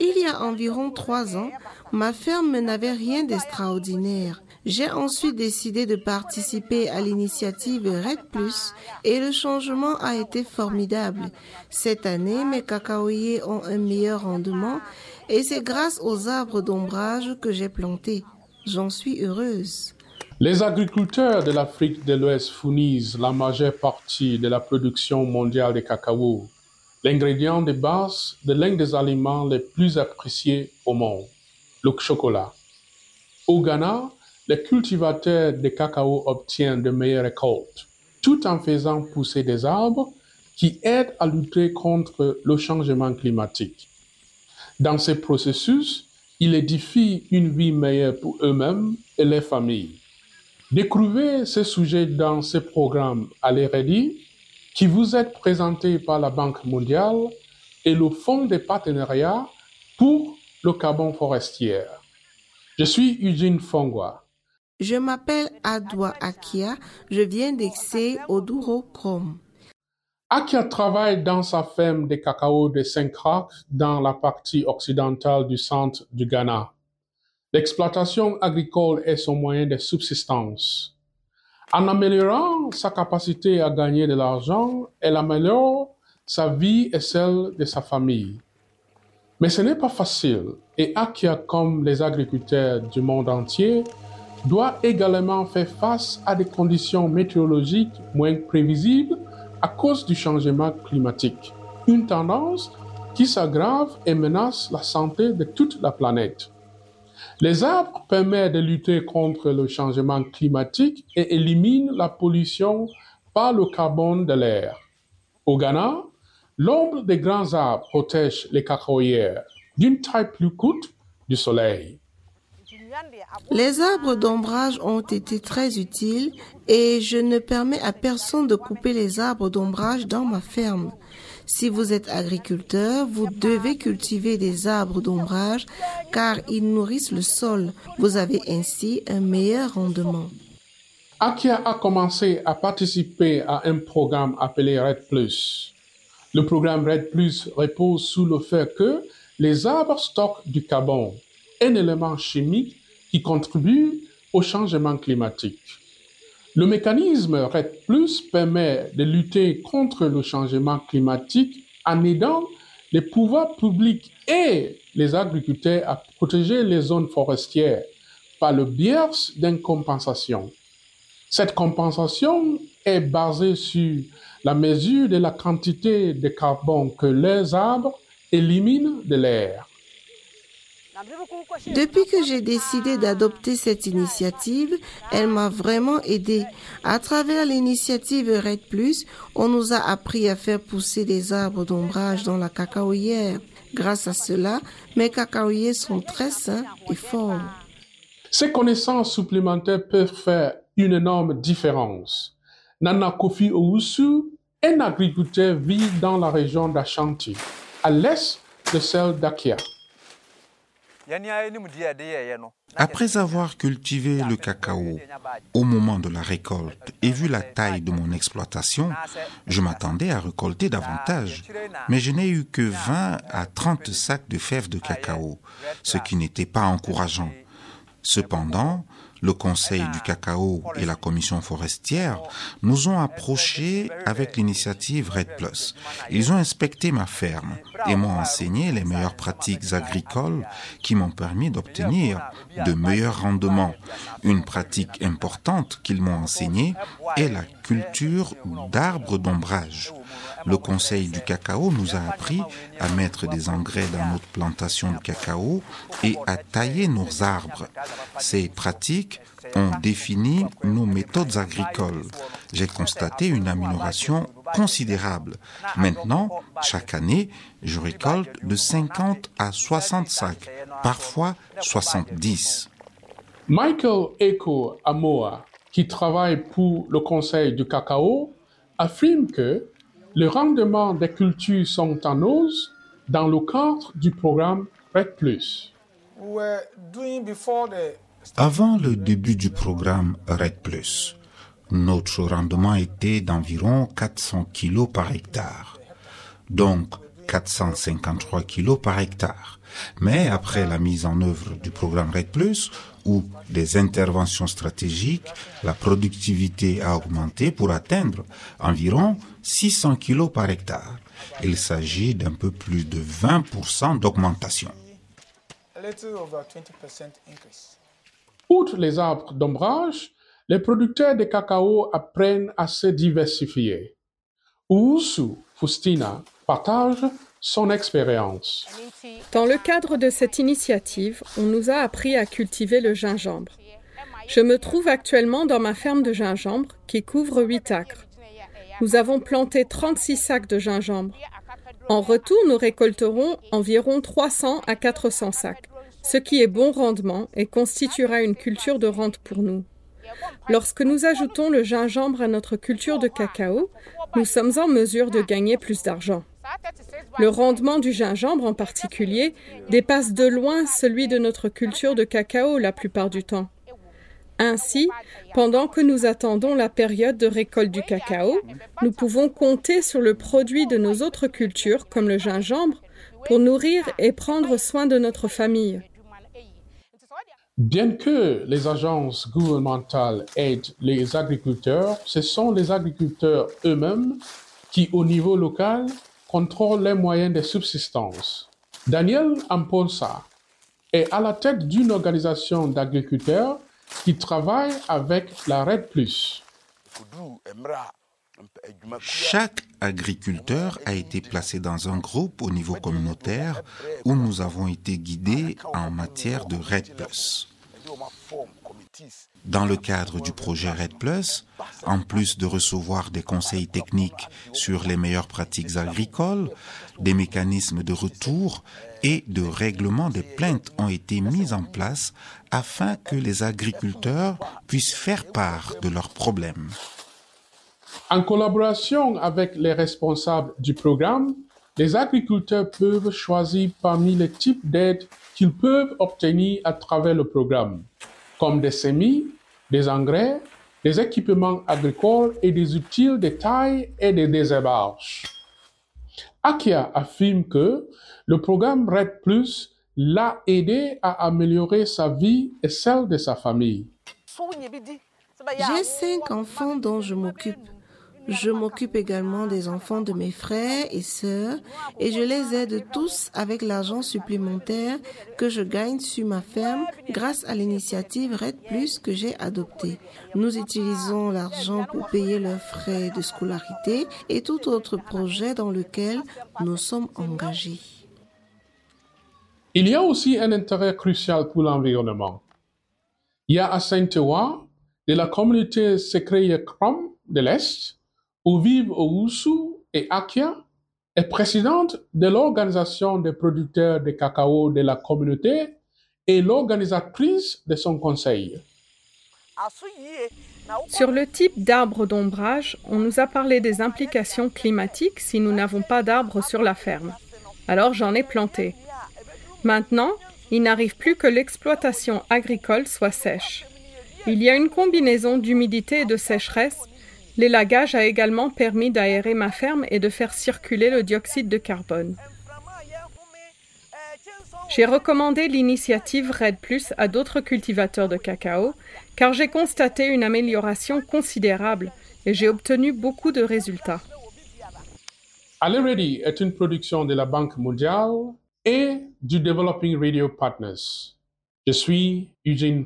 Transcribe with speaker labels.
Speaker 1: Il y a environ trois ans, ma ferme n'avait rien d'extraordinaire. J'ai ensuite décidé de participer à l'initiative Red Plus et le changement a été formidable. Cette année, mes cacaoyers ont un meilleur rendement et c'est grâce aux arbres d'ombrage que j'ai plantés. J'en suis heureuse.
Speaker 2: Les agriculteurs de l'Afrique de l'Ouest fournissent la majeure partie de la production mondiale de cacao, l'ingrédient de base de l'un des aliments les plus appréciés au monde, le chocolat. Au Ghana, les cultivateurs de cacao obtiennent de meilleures récoltes, tout en faisant pousser des arbres qui aident à lutter contre le changement climatique. Dans ce processus, ils édifient une vie meilleure pour eux-mêmes et leurs familles. Découvrez ce sujet dans ce programme à l'EREDI qui vous est présenté par la Banque mondiale et le Fonds de partenariat pour le carbone forestier. Je suis Eugene Fongwa.
Speaker 1: Je m'appelle Adwa Akia, je viens d'Excé au Douro Chrome.
Speaker 2: Akia travaille dans sa ferme de cacao de Saint-Crac dans la partie occidentale du centre du Ghana. L'exploitation agricole est son moyen de subsistance. En améliorant sa capacité à gagner de l'argent, elle améliore sa vie et celle de sa famille. Mais ce n'est pas facile et Akia, comme les agriculteurs du monde entier, doit également faire face à des conditions météorologiques moins prévisibles à cause du changement climatique, une tendance qui s'aggrave et menace la santé de toute la planète. Les arbres permettent de lutter contre le changement climatique et éliminent la pollution par le carbone de l'air. Au Ghana, l'ombre des grands arbres protège les cacaoyères d'une taille plus courte du soleil.
Speaker 1: Les arbres d'ombrage ont été très utiles et je ne permets à personne de couper les arbres d'ombrage dans ma ferme. Si vous êtes agriculteur, vous devez cultiver des arbres d'ombrage car ils nourrissent le sol. Vous avez ainsi un meilleur rendement.
Speaker 2: Akia a commencé à participer à un programme appelé Red Plus. Le programme Red Plus repose sous le fait que les arbres stockent du carbone, un élément chimique qui contribue au changement climatique. Le mécanisme RED permet de lutter contre le changement climatique en aidant les pouvoirs publics et les agriculteurs à protéger les zones forestières par le biais d'une compensation. Cette compensation est basée sur la mesure de la quantité de carbone que les arbres éliminent de l'air.
Speaker 1: Depuis que j'ai décidé d'adopter cette initiative, elle m'a vraiment aidé. À travers l'initiative Red Plus, on nous a appris à faire pousser des arbres d'ombrage dans la cacaoyère. Grâce à cela, mes cacaoyers sont très sains et forts.
Speaker 2: Ces connaissances supplémentaires peuvent faire une énorme différence. Nana Kofi Owusu, un agriculteur, vit dans la région d'Ashanti, à l'est de celle d'Akia.
Speaker 3: Après avoir cultivé le cacao au moment de la récolte et vu la taille de mon exploitation, je m'attendais à récolter davantage, mais je n'ai eu que 20 à 30 sacs de fèves de cacao, ce qui n'était pas encourageant. Cependant, le Conseil du cacao et la Commission forestière nous ont approchés avec l'initiative Red Plus. Ils ont inspecté ma ferme et m'ont enseigné les meilleures pratiques agricoles qui m'ont permis d'obtenir de meilleurs rendements. Une pratique importante qu'ils m'ont enseignée est la culture d'arbres d'ombrage. Le Conseil du cacao nous a appris à mettre des engrais dans notre plantation de cacao et à tailler nos arbres. Ces pratiques ont défini nos méthodes agricoles. J'ai constaté une amélioration considérable. Maintenant, chaque année, je récolte de 50 à 60 sacs, parfois 70.
Speaker 2: Michael Eko Amoa, qui travaille pour le Conseil du cacao, affirme que les rendements des cultures sont en hausse dans le cadre du programme RED Plus.
Speaker 3: Avant le début du programme RED Plus, notre rendement était d'environ 400 kg par hectare, donc 453 kg par hectare. Mais après la mise en œuvre du programme RED ⁇ ou des interventions stratégiques, la productivité a augmenté pour atteindre environ 600 kg par hectare. Il s'agit d'un peu plus de 20% d'augmentation.
Speaker 2: Outre les arbres d'ombrage, les producteurs de cacao apprennent à se diversifier. Ousu Fustina partage son expérience.
Speaker 4: Dans le cadre de cette initiative, on nous a appris à cultiver le gingembre. Je me trouve actuellement dans ma ferme de gingembre qui couvre 8 acres. Nous avons planté 36 sacs de gingembre. En retour, nous récolterons environ 300 à 400 sacs, ce qui est bon rendement et constituera une culture de rente pour nous. Lorsque nous ajoutons le gingembre à notre culture de cacao, nous sommes en mesure de gagner plus d'argent. Le rendement du gingembre en particulier dépasse de loin celui de notre culture de cacao la plupart du temps. Ainsi, pendant que nous attendons la période de récolte du cacao, nous pouvons compter sur le produit de nos autres cultures, comme le gingembre, pour nourrir et prendre soin de notre famille.
Speaker 2: Bien que les agences gouvernementales aident les agriculteurs, ce sont les agriculteurs eux-mêmes qui, au niveau local, contrôlent les moyens de subsistance. Daniel Amponsa est à la tête d'une organisation d'agriculteurs qui travaille avec la Red Plus.
Speaker 3: Chaque agriculteur a été placé dans un groupe au niveau communautaire où nous avons été guidés en matière de RED. Dans le cadre du projet RED Plus, en plus de recevoir des conseils techniques sur les meilleures pratiques agricoles, des mécanismes de retour et de règlement des plaintes ont été mis en place afin que les agriculteurs puissent faire part de leurs problèmes.
Speaker 2: En collaboration avec les responsables du programme, les agriculteurs peuvent choisir parmi les types d'aides qu'ils peuvent obtenir à travers le programme, comme des semis, des engrais, des équipements agricoles et des outils de taille et de désherbage. Akia affirme que le programme RED Plus l'a aidé à améliorer sa vie et celle de sa famille.
Speaker 1: J'ai cinq enfants dont je m'occupe. Je m'occupe également des enfants de mes frères et sœurs et je les aide tous avec l'argent supplémentaire que je gagne sur ma ferme grâce à l'initiative Red Plus que j'ai adoptée. Nous utilisons l'argent pour payer leurs frais de scolarité et tout autre projet dans lequel nous sommes engagés.
Speaker 2: Il y a aussi un intérêt crucial pour l'environnement. Il y a à Saint-Ouen, de la communauté secrète Krom de l'Est, où vivent Owusu et Akia, est présidente de l'organisation des producteurs de cacao de la communauté et l'organisatrice de son conseil.
Speaker 4: Sur le type d'arbre d'ombrage, on nous a parlé des implications climatiques si nous n'avons pas d'arbres sur la ferme. Alors j'en ai planté. Maintenant, il n'arrive plus que l'exploitation agricole soit sèche. Il y a une combinaison d'humidité et de sécheresse L'élagage a également permis d'aérer ma ferme et de faire circuler le dioxyde de carbone. J'ai recommandé l'initiative RED Plus à d'autres cultivateurs de cacao car j'ai constaté une amélioration considérable et j'ai obtenu beaucoup de résultats.
Speaker 2: Ready est une production de la Banque mondiale et du Developing Radio Partners. Je suis Eugene.